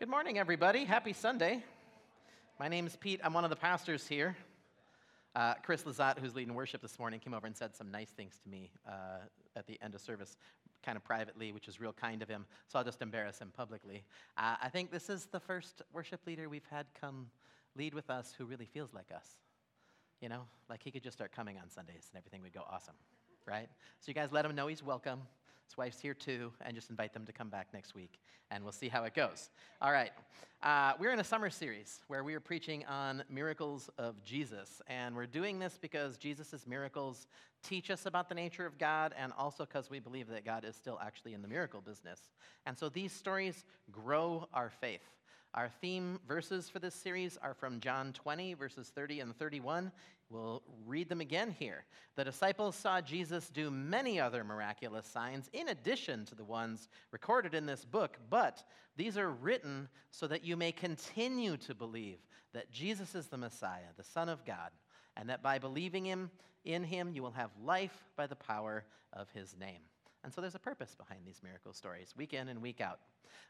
Good morning, everybody. Happy Sunday. My name is Pete. I'm one of the pastors here. Uh, Chris Lazat, who's leading worship this morning, came over and said some nice things to me uh, at the end of service, kind of privately, which is real kind of him. So I'll just embarrass him publicly. Uh, I think this is the first worship leader we've had come lead with us who really feels like us. You know, like he could just start coming on Sundays and everything would go awesome, right? So you guys let him know he's welcome. His wife's here too, and just invite them to come back next week, and we'll see how it goes. All right. Uh, we're in a summer series where we are preaching on miracles of Jesus, and we're doing this because Jesus' miracles teach us about the nature of God, and also because we believe that God is still actually in the miracle business. And so these stories grow our faith. Our theme verses for this series are from John 20, verses 30 and 31. We'll read them again here. The disciples saw Jesus do many other miraculous signs in addition to the ones recorded in this book, but these are written so that you may continue to believe that Jesus is the Messiah, the Son of God, and that by believing him in him you will have life by the power of his name. And so there's a purpose behind these miracle stories, week in and week out.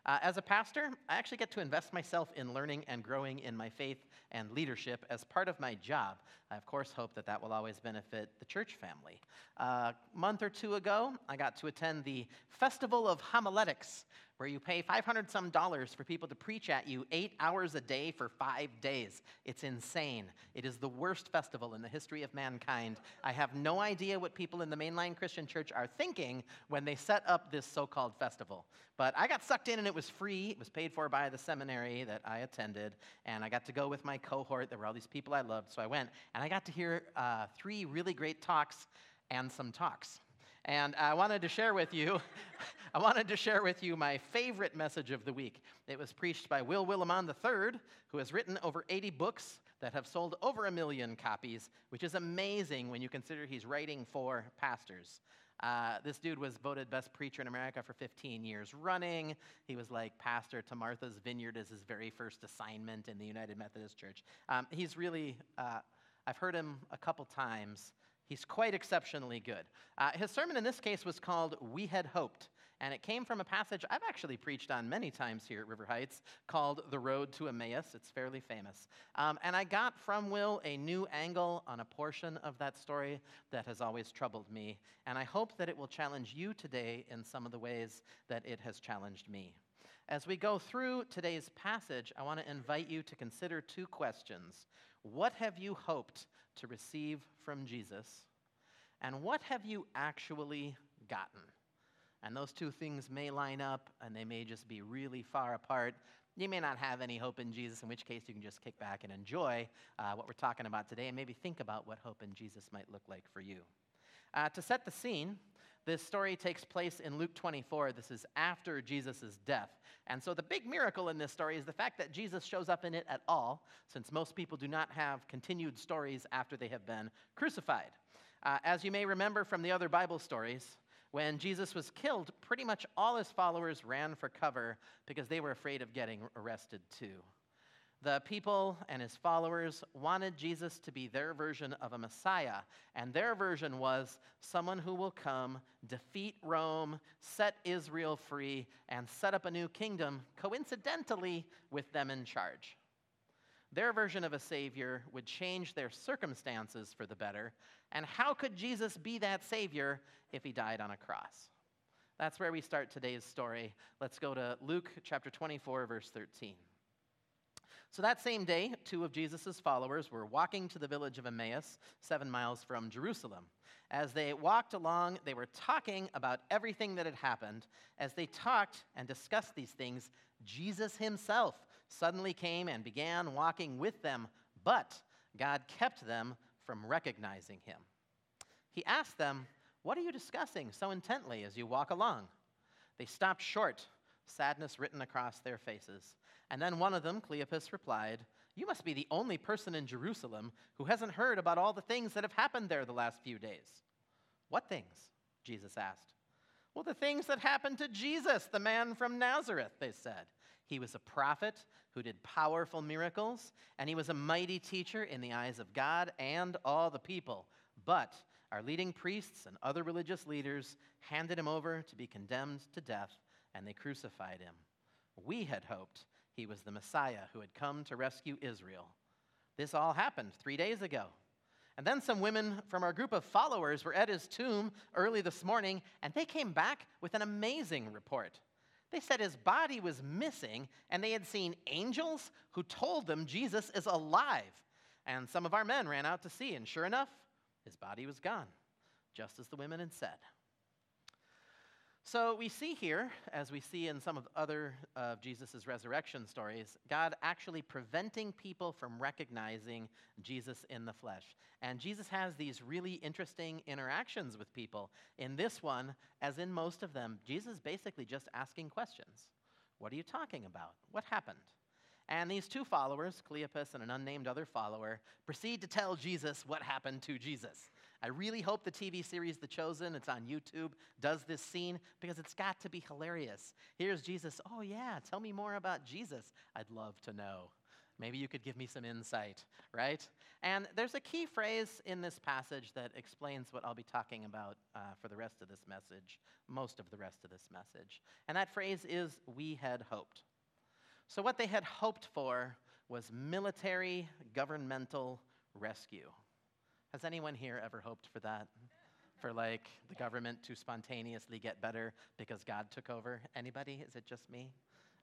Uh, as a pastor, I actually get to invest myself in learning and growing in my faith and leadership as part of my job. I, of course, hope that that will always benefit the church family. Uh, a month or two ago, I got to attend the Festival of Homiletics, where you pay 500 some dollars for people to preach at you eight hours a day for five days. It's insane. It is the worst festival in the history of mankind. I have no idea what people in the mainline Christian church are thinking when they set up this so called festival. But I got sucked in and it was free. It was paid for by the seminary that I attended. And I got to go with my cohort. There were all these people I loved. So I went and I got to hear uh, three really great talks and some talks. And I wanted to share with you, I wanted to share with you my favorite message of the week. It was preached by Will Willimon III, who has written over 80 books that have sold over a million copies, which is amazing when you consider he's writing for pastors. Uh, this dude was voted best preacher in America for 15 years running. He was like pastor to Martha's Vineyard as his very first assignment in the United Methodist Church. Um, he's really, uh, I've heard him a couple times. He's quite exceptionally good. Uh, his sermon in this case was called We Had Hoped, and it came from a passage I've actually preached on many times here at River Heights called The Road to Emmaus. It's fairly famous. Um, and I got from Will a new angle on a portion of that story that has always troubled me, and I hope that it will challenge you today in some of the ways that it has challenged me. As we go through today's passage, I want to invite you to consider two questions. What have you hoped to receive from Jesus? And what have you actually gotten? And those two things may line up and they may just be really far apart. You may not have any hope in Jesus, in which case you can just kick back and enjoy uh, what we're talking about today and maybe think about what hope in Jesus might look like for you. Uh, to set the scene, this story takes place in Luke 24. This is after Jesus' death. And so the big miracle in this story is the fact that Jesus shows up in it at all, since most people do not have continued stories after they have been crucified. Uh, as you may remember from the other Bible stories, when Jesus was killed, pretty much all his followers ran for cover because they were afraid of getting arrested too. The people and his followers wanted Jesus to be their version of a Messiah, and their version was someone who will come, defeat Rome, set Israel free, and set up a new kingdom, coincidentally, with them in charge. Their version of a Savior would change their circumstances for the better, and how could Jesus be that Savior if he died on a cross? That's where we start today's story. Let's go to Luke chapter 24, verse 13. So that same day, two of Jesus' followers were walking to the village of Emmaus, seven miles from Jerusalem. As they walked along, they were talking about everything that had happened. As they talked and discussed these things, Jesus himself suddenly came and began walking with them, but God kept them from recognizing him. He asked them, What are you discussing so intently as you walk along? They stopped short, sadness written across their faces. And then one of them, Cleopas, replied, You must be the only person in Jerusalem who hasn't heard about all the things that have happened there the last few days. What things? Jesus asked. Well, the things that happened to Jesus, the man from Nazareth, they said. He was a prophet who did powerful miracles, and he was a mighty teacher in the eyes of God and all the people. But our leading priests and other religious leaders handed him over to be condemned to death, and they crucified him. We had hoped he was the Messiah who had come to rescue Israel. This all happened three days ago. And then some women from our group of followers were at his tomb early this morning, and they came back with an amazing report. They said his body was missing, and they had seen angels who told them Jesus is alive. And some of our men ran out to see, and sure enough, his body was gone, just as the women had said. So we see here, as we see in some of other of Jesus' resurrection stories, God actually preventing people from recognizing Jesus in the flesh. And Jesus has these really interesting interactions with people. In this one, as in most of them, Jesus basically just asking questions. What are you talking about? What happened? And these two followers, Cleopas and an unnamed other follower, proceed to tell Jesus what happened to Jesus. I really hope the TV series The Chosen, it's on YouTube, does this scene because it's got to be hilarious. Here's Jesus. Oh, yeah, tell me more about Jesus. I'd love to know. Maybe you could give me some insight, right? And there's a key phrase in this passage that explains what I'll be talking about uh, for the rest of this message, most of the rest of this message. And that phrase is, we had hoped. So, what they had hoped for was military governmental rescue. Has anyone here ever hoped for that? For like the government to spontaneously get better because God took over? Anybody? Is it just me?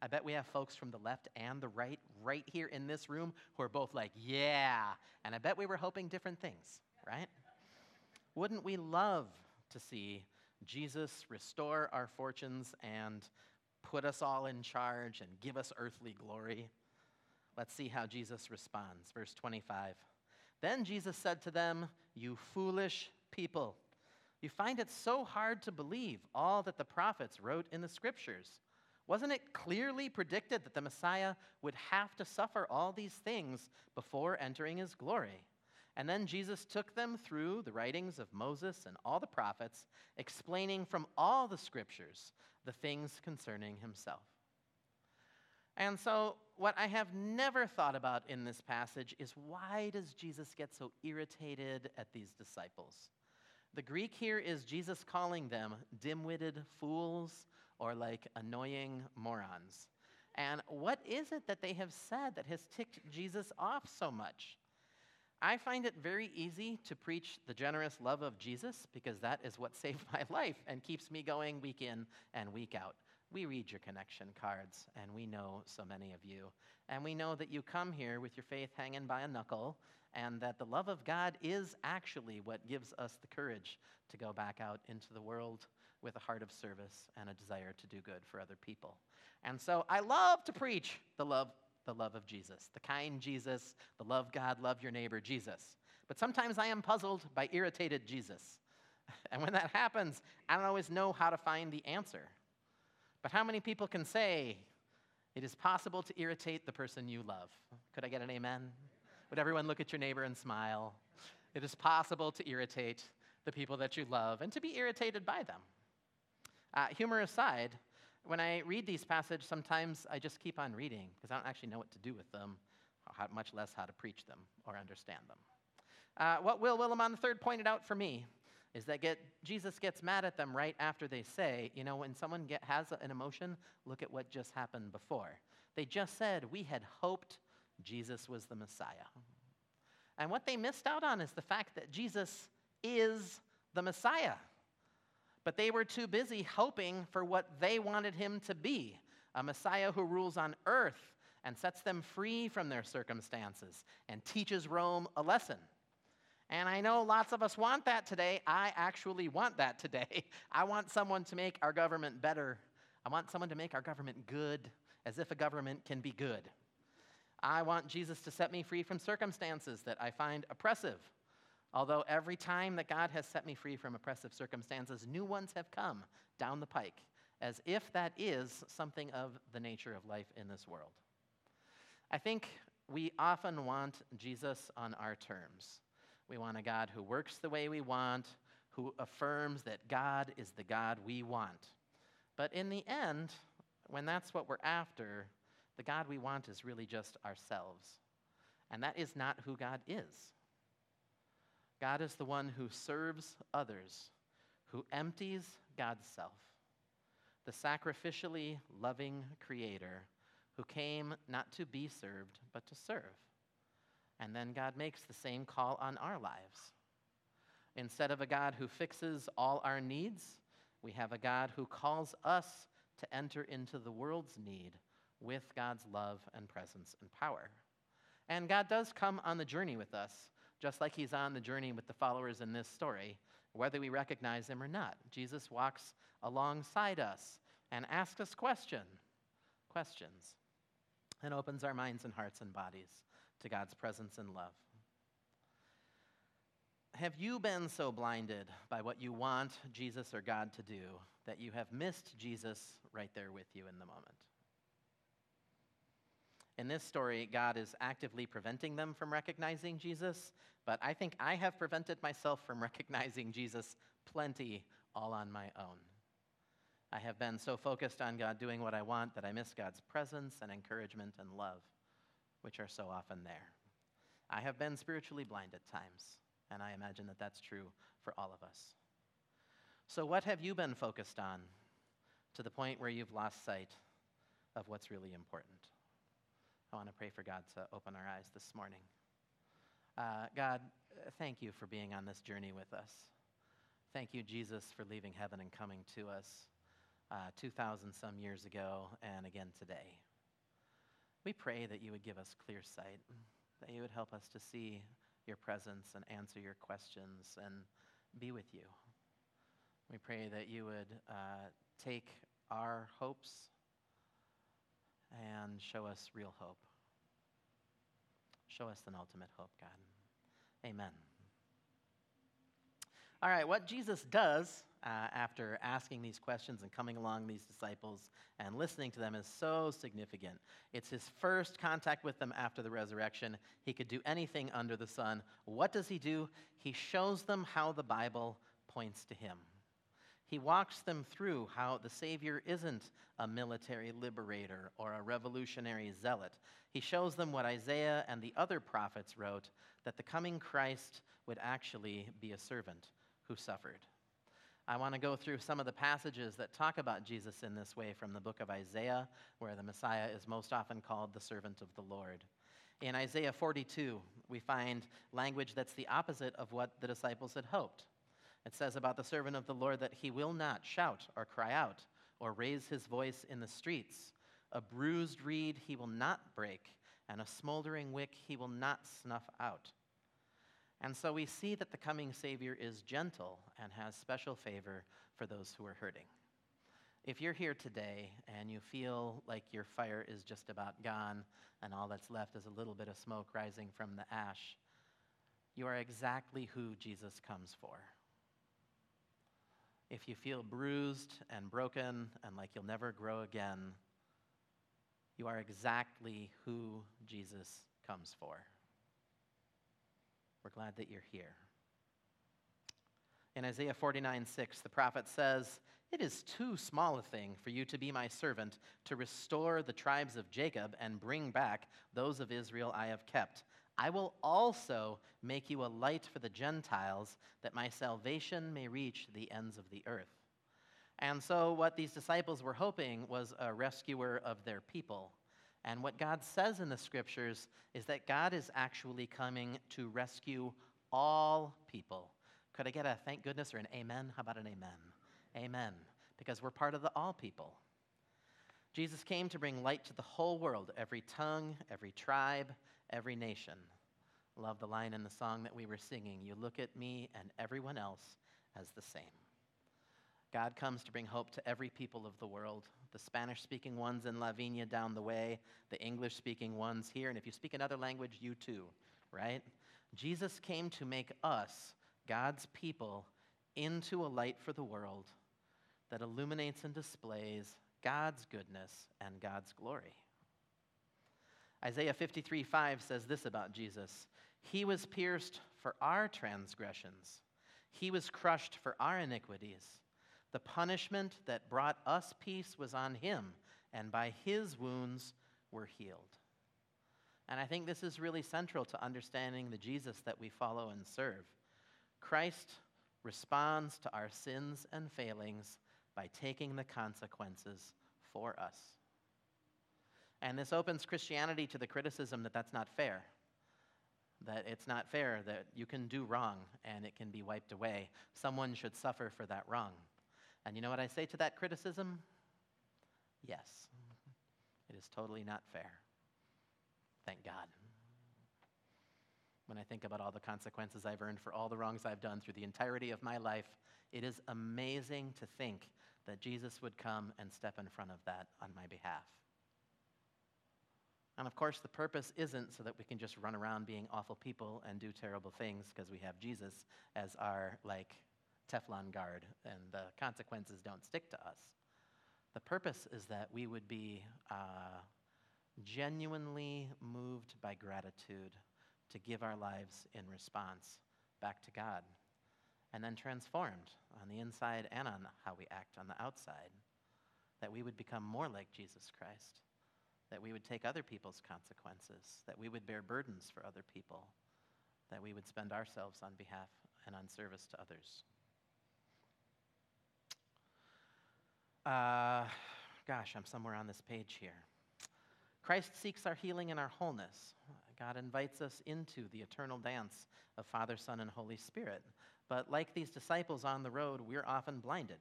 I bet we have folks from the left and the right right here in this room who are both like, yeah. And I bet we were hoping different things, right? Wouldn't we love to see Jesus restore our fortunes and put us all in charge and give us earthly glory? Let's see how Jesus responds. Verse 25. Then Jesus said to them, You foolish people, you find it so hard to believe all that the prophets wrote in the scriptures. Wasn't it clearly predicted that the Messiah would have to suffer all these things before entering his glory? And then Jesus took them through the writings of Moses and all the prophets, explaining from all the scriptures the things concerning himself. And so, what I have never thought about in this passage is why does Jesus get so irritated at these disciples? The Greek here is Jesus calling them dim witted fools or like annoying morons. And what is it that they have said that has ticked Jesus off so much? I find it very easy to preach the generous love of Jesus because that is what saved my life and keeps me going week in and week out. We read your connection cards, and we know so many of you. And we know that you come here with your faith hanging by a knuckle, and that the love of God is actually what gives us the courage to go back out into the world with a heart of service and a desire to do good for other people. And so I love to preach the love, the love of Jesus, the kind Jesus, the love God, love your neighbor Jesus. But sometimes I am puzzled by irritated Jesus. And when that happens, I don't always know how to find the answer. But how many people can say it is possible to irritate the person you love? Could I get an amen? Would everyone look at your neighbor and smile? It is possible to irritate the people that you love and to be irritated by them. Uh, humor aside, when I read these passages, sometimes I just keep on reading because I don't actually know what to do with them, how, much less how to preach them or understand them. Uh, what Will Willimon III pointed out for me is that get, Jesus gets mad at them right after they say, you know, when someone get, has an emotion, look at what just happened before. They just said, we had hoped Jesus was the Messiah. And what they missed out on is the fact that Jesus is the Messiah. But they were too busy hoping for what they wanted him to be a Messiah who rules on earth and sets them free from their circumstances and teaches Rome a lesson. And I know lots of us want that today. I actually want that today. I want someone to make our government better. I want someone to make our government good, as if a government can be good. I want Jesus to set me free from circumstances that I find oppressive. Although every time that God has set me free from oppressive circumstances, new ones have come down the pike, as if that is something of the nature of life in this world. I think we often want Jesus on our terms. We want a God who works the way we want, who affirms that God is the God we want. But in the end, when that's what we're after, the God we want is really just ourselves. And that is not who God is. God is the one who serves others, who empties God's self, the sacrificially loving creator who came not to be served, but to serve. And then God makes the same call on our lives. Instead of a God who fixes all our needs, we have a God who calls us to enter into the world's need with God's love and presence and power. And God does come on the journey with us, just like He's on the journey with the followers in this story, whether we recognize Him or not. Jesus walks alongside us and asks us question, questions and opens our minds and hearts and bodies to God's presence and love. Have you been so blinded by what you want Jesus or God to do that you have missed Jesus right there with you in the moment? In this story, God is actively preventing them from recognizing Jesus, but I think I have prevented myself from recognizing Jesus plenty all on my own. I have been so focused on God doing what I want that I miss God's presence and encouragement and love, which are so often there. I have been spiritually blind at times, and I imagine that that's true for all of us. So, what have you been focused on to the point where you've lost sight of what's really important? I want to pray for God to open our eyes this morning. Uh, God, thank you for being on this journey with us. Thank you, Jesus, for leaving heaven and coming to us uh, 2,000 some years ago and again today. We pray that you would give us clear sight, that you would help us to see your presence and answer your questions and be with you. We pray that you would uh, take our hopes and show us real hope. Show us an ultimate hope, God. Amen. All right, what Jesus does uh, after asking these questions and coming along these disciples and listening to them is so significant. It's his first contact with them after the resurrection. He could do anything under the sun. What does he do? He shows them how the Bible points to him. He walks them through how the Savior isn't a military liberator or a revolutionary zealot. He shows them what Isaiah and the other prophets wrote that the coming Christ would actually be a servant who suffered. I want to go through some of the passages that talk about Jesus in this way from the book of Isaiah, where the Messiah is most often called the servant of the Lord. In Isaiah 42, we find language that's the opposite of what the disciples had hoped. It says about the servant of the Lord that he will not shout or cry out or raise his voice in the streets. A bruised reed he will not break, and a smoldering wick he will not snuff out. And so we see that the coming Savior is gentle and has special favor for those who are hurting. If you're here today and you feel like your fire is just about gone and all that's left is a little bit of smoke rising from the ash, you are exactly who Jesus comes for. If you feel bruised and broken and like you'll never grow again, you are exactly who Jesus comes for. We're glad that you're here. In Isaiah 49 6, the prophet says, It is too small a thing for you to be my servant to restore the tribes of Jacob and bring back those of Israel I have kept. I will also make you a light for the Gentiles, that my salvation may reach the ends of the earth. And so, what these disciples were hoping was a rescuer of their people. And what God says in the scriptures is that God is actually coming to rescue all people. Could I get a thank goodness or an amen? How about an amen? Amen. Because we're part of the all people. Jesus came to bring light to the whole world, every tongue, every tribe, every nation. Love the line in the song that we were singing. You look at me and everyone else as the same. God comes to bring hope to every people of the world the Spanish speaking ones in Lavinia down the way, the English speaking ones here, and if you speak another language, you too, right? Jesus came to make us, God's people, into a light for the world that illuminates and displays God's goodness and God's glory. Isaiah 53 5 says this about Jesus He was pierced for our transgressions, He was crushed for our iniquities. The punishment that brought us peace was on him, and by his wounds we're healed. And I think this is really central to understanding the Jesus that we follow and serve. Christ responds to our sins and failings by taking the consequences for us. And this opens Christianity to the criticism that that's not fair. That it's not fair that you can do wrong and it can be wiped away. Someone should suffer for that wrong. And you know what I say to that criticism? Yes, it is totally not fair. Thank God. When I think about all the consequences I've earned for all the wrongs I've done through the entirety of my life, it is amazing to think that Jesus would come and step in front of that on my behalf. And of course, the purpose isn't so that we can just run around being awful people and do terrible things because we have Jesus as our, like, Teflon guard and the consequences don't stick to us. The purpose is that we would be uh, genuinely moved by gratitude to give our lives in response back to God, and then transformed on the inside and on how we act on the outside, that we would become more like Jesus Christ that we would take other people's consequences, that we would bear burdens for other people, that we would spend ourselves on behalf and on service to others. Uh, gosh, I'm somewhere on this page here. Christ seeks our healing and our wholeness. God invites us into the eternal dance of Father, Son, and Holy Spirit. But like these disciples on the road, we're often blinded.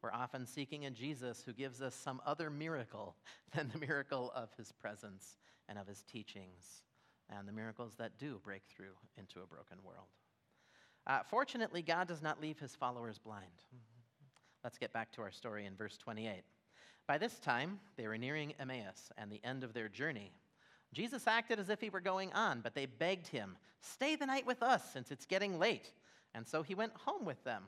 We're often seeking a Jesus who gives us some other miracle than the miracle of his presence and of his teachings and the miracles that do break through into a broken world. Uh, fortunately, God does not leave his followers blind. Let's get back to our story in verse 28. By this time, they were nearing Emmaus and the end of their journey. Jesus acted as if he were going on, but they begged him, Stay the night with us, since it's getting late. And so he went home with them.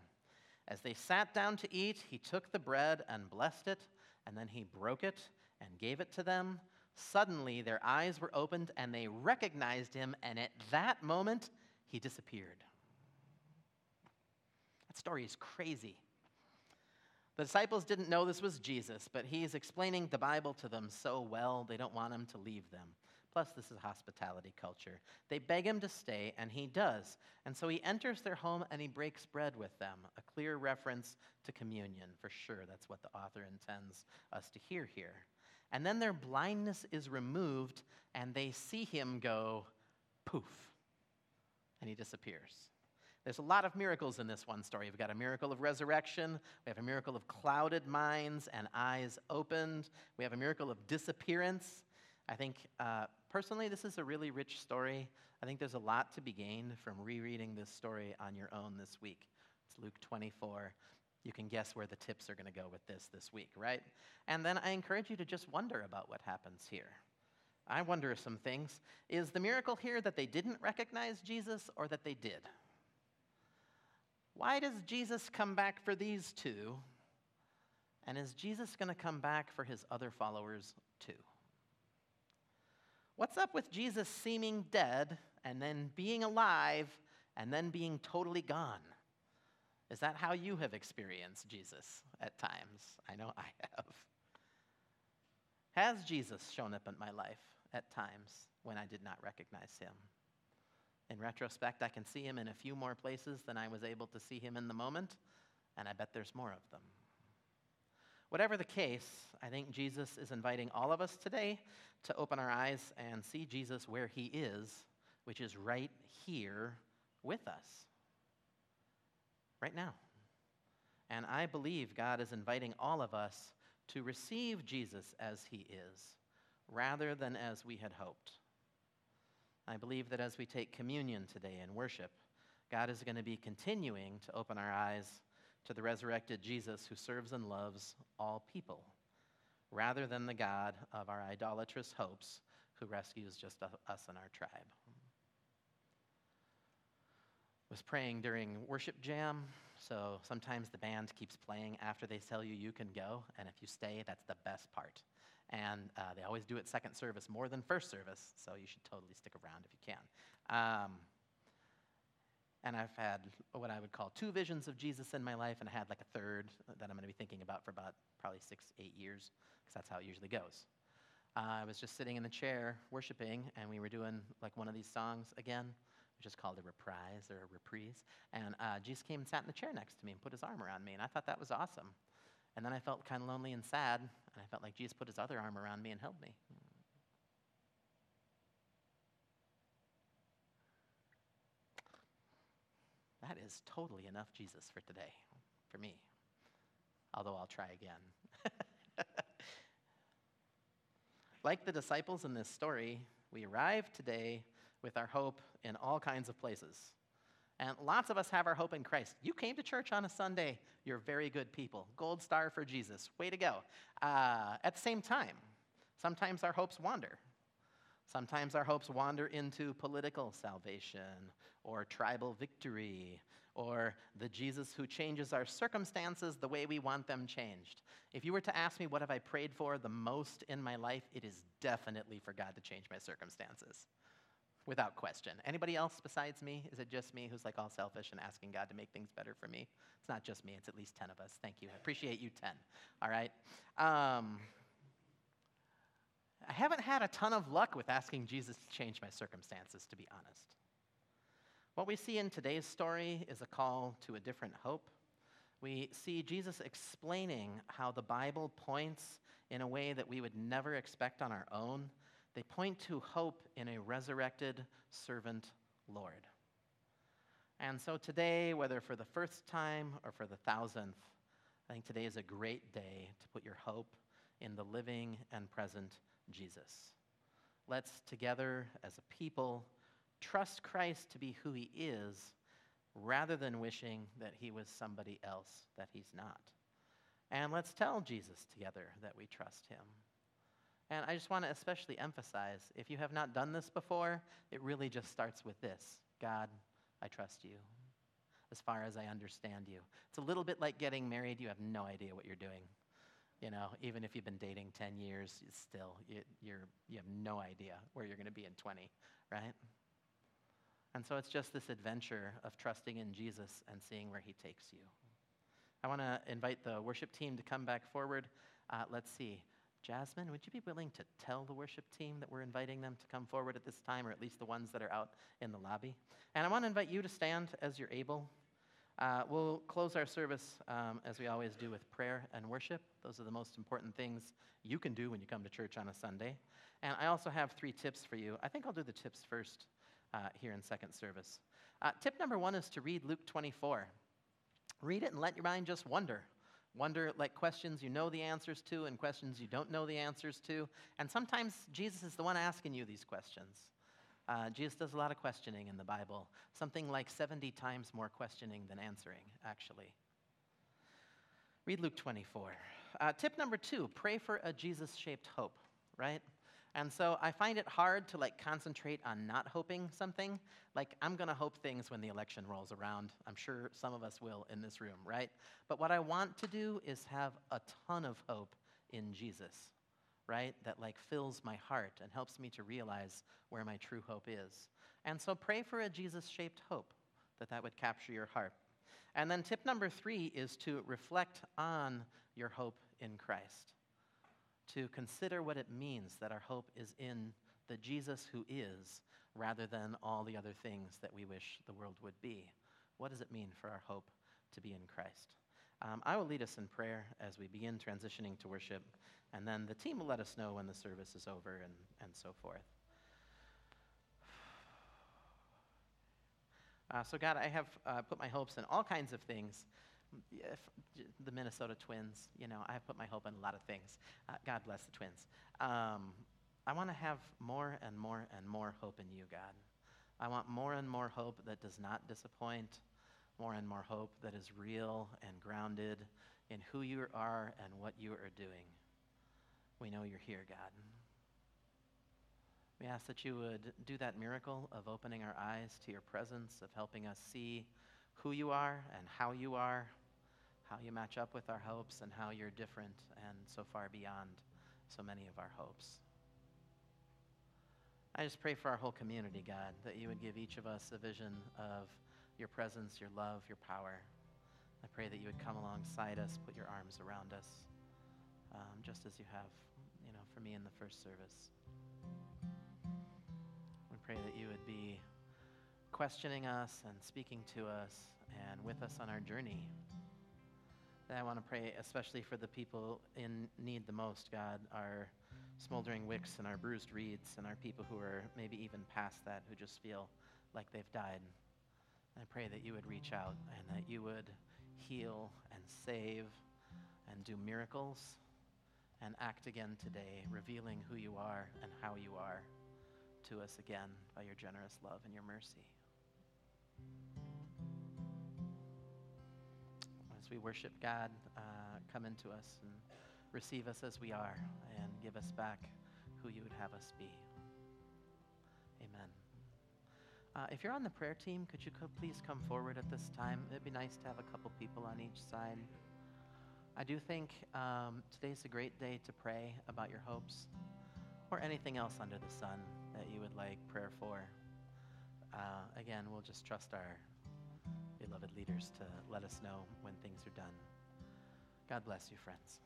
As they sat down to eat, he took the bread and blessed it, and then he broke it and gave it to them. Suddenly, their eyes were opened and they recognized him, and at that moment, he disappeared. That story is crazy. The disciples didn't know this was Jesus, but he's explaining the Bible to them so well, they don't want him to leave them. Plus, this is hospitality culture. They beg him to stay, and he does. And so he enters their home and he breaks bread with them, a clear reference to communion. For sure, that's what the author intends us to hear here. And then their blindness is removed, and they see him go poof, and he disappears. There's a lot of miracles in this one story. We've got a miracle of resurrection. We have a miracle of clouded minds and eyes opened. We have a miracle of disappearance. I think uh, personally, this is a really rich story. I think there's a lot to be gained from rereading this story on your own this week. It's Luke 24. You can guess where the tips are going to go with this this week, right? And then I encourage you to just wonder about what happens here. I wonder some things. Is the miracle here that they didn't recognize Jesus or that they did? Why does Jesus come back for these two? And is Jesus going to come back for his other followers too? What's up with Jesus seeming dead and then being alive and then being totally gone? Is that how you have experienced Jesus at times? I know I have. Has Jesus shown up in my life at times when I did not recognize him? In retrospect, I can see him in a few more places than I was able to see him in the moment, and I bet there's more of them. Whatever the case, I think Jesus is inviting all of us today to open our eyes and see Jesus where he is, which is right here with us, right now. And I believe God is inviting all of us to receive Jesus as he is, rather than as we had hoped. I believe that as we take communion today and worship, God is going to be continuing to open our eyes to the resurrected Jesus who serves and loves all people, rather than the God of our idolatrous hopes who rescues just us and our tribe. Was praying during worship jam, so sometimes the band keeps playing after they tell you you can go, and if you stay, that's the best part. And uh, they always do it second service more than first service, so you should totally stick around if you can. Um, and I've had what I would call two visions of Jesus in my life, and I had like a third that I'm going to be thinking about for about probably six, eight years, because that's how it usually goes. Uh, I was just sitting in the chair worshiping, and we were doing like one of these songs again, which is called a reprise or a reprise. And uh, Jesus came and sat in the chair next to me and put his arm around me, and I thought that was awesome. And then I felt kind of lonely and sad, and I felt like Jesus put his other arm around me and held me. That is totally enough Jesus for today, for me. Although I'll try again. like the disciples in this story, we arrive today with our hope in all kinds of places. And lots of us have our hope in Christ. You came to church on a Sunday. You're very good people. Gold star for Jesus. Way to go. Uh, at the same time, sometimes our hopes wander. Sometimes our hopes wander into political salvation or tribal victory or the Jesus who changes our circumstances the way we want them changed. If you were to ask me what have I prayed for the most in my life, it is definitely for God to change my circumstances without question. Anybody else besides me? Is it just me who's like all selfish and asking God to make things better for me? It's not just me, it's at least 10 of us. Thank you. I appreciate you 10. All right. Um, I haven't had a ton of luck with asking Jesus to change my circumstances, to be honest. What we see in today's story is a call to a different hope. We see Jesus explaining how the Bible points in a way that we would never expect on our own they point to hope in a resurrected servant Lord. And so today, whether for the first time or for the thousandth, I think today is a great day to put your hope in the living and present Jesus. Let's together as a people trust Christ to be who he is rather than wishing that he was somebody else that he's not. And let's tell Jesus together that we trust him. And I just want to especially emphasize if you have not done this before, it really just starts with this God, I trust you as far as I understand you. It's a little bit like getting married, you have no idea what you're doing. You know, even if you've been dating 10 years, still, you, you're, you have no idea where you're going to be in 20, right? And so it's just this adventure of trusting in Jesus and seeing where he takes you. I want to invite the worship team to come back forward. Uh, let's see. Jasmine, would you be willing to tell the worship team that we're inviting them to come forward at this time, or at least the ones that are out in the lobby? And I want to invite you to stand as you're able. Uh, we'll close our service um, as we always do with prayer and worship. Those are the most important things you can do when you come to church on a Sunday. And I also have three tips for you. I think I'll do the tips first uh, here in second service. Uh, tip number one is to read Luke 24. Read it and let your mind just wonder. Wonder like questions you know the answers to and questions you don't know the answers to. And sometimes Jesus is the one asking you these questions. Uh, Jesus does a lot of questioning in the Bible, something like 70 times more questioning than answering, actually. Read Luke 24. Uh, tip number two pray for a Jesus shaped hope, right? And so I find it hard to like concentrate on not hoping something. Like I'm going to hope things when the election rolls around. I'm sure some of us will in this room, right? But what I want to do is have a ton of hope in Jesus, right? That like fills my heart and helps me to realize where my true hope is. And so pray for a Jesus-shaped hope that that would capture your heart. And then tip number 3 is to reflect on your hope in Christ to consider what it means that our hope is in the Jesus who is rather than all the other things that we wish the world would be. What does it mean for our hope to be in Christ? Um, I will lead us in prayer as we begin transitioning to worship, and then the team will let us know when the service is over and, and so forth. Uh, so, God, I have uh, put my hopes in all kinds of things the Minnesota Twins. You know, I have put my hope in a lot of things. Uh, God bless the Twins. Um, I want to have more and more and more hope in you, God. I want more and more hope that does not disappoint, more and more hope that is real and grounded in who you are and what you are doing. We know you're here, God. We ask that you would do that miracle of opening our eyes to your presence, of helping us see who you are and how you are how you match up with our hopes and how you're different and so far beyond so many of our hopes. I just pray for our whole community, God, that you would give each of us a vision of your presence, your love, your power. I pray that you would come alongside us, put your arms around us, um, just as you have, you know, for me in the first service. We pray that you would be questioning us and speaking to us and with us on our journey. And I want to pray especially for the people in need the most, God, our smoldering wicks and our bruised reeds and our people who are maybe even past that, who just feel like they've died. And I pray that you would reach out and that you would heal and save and do miracles and act again today, revealing who you are and how you are to us again by your generous love and your mercy. We worship God, uh, come into us and receive us as we are and give us back who you would have us be. Amen. Uh, if you're on the prayer team, could you co- please come forward at this time? It'd be nice to have a couple people on each side. I do think um, today's a great day to pray about your hopes or anything else under the sun that you would like prayer for. Uh, again, we'll just trust our beloved leaders to let us know when things are done. God bless you, friends.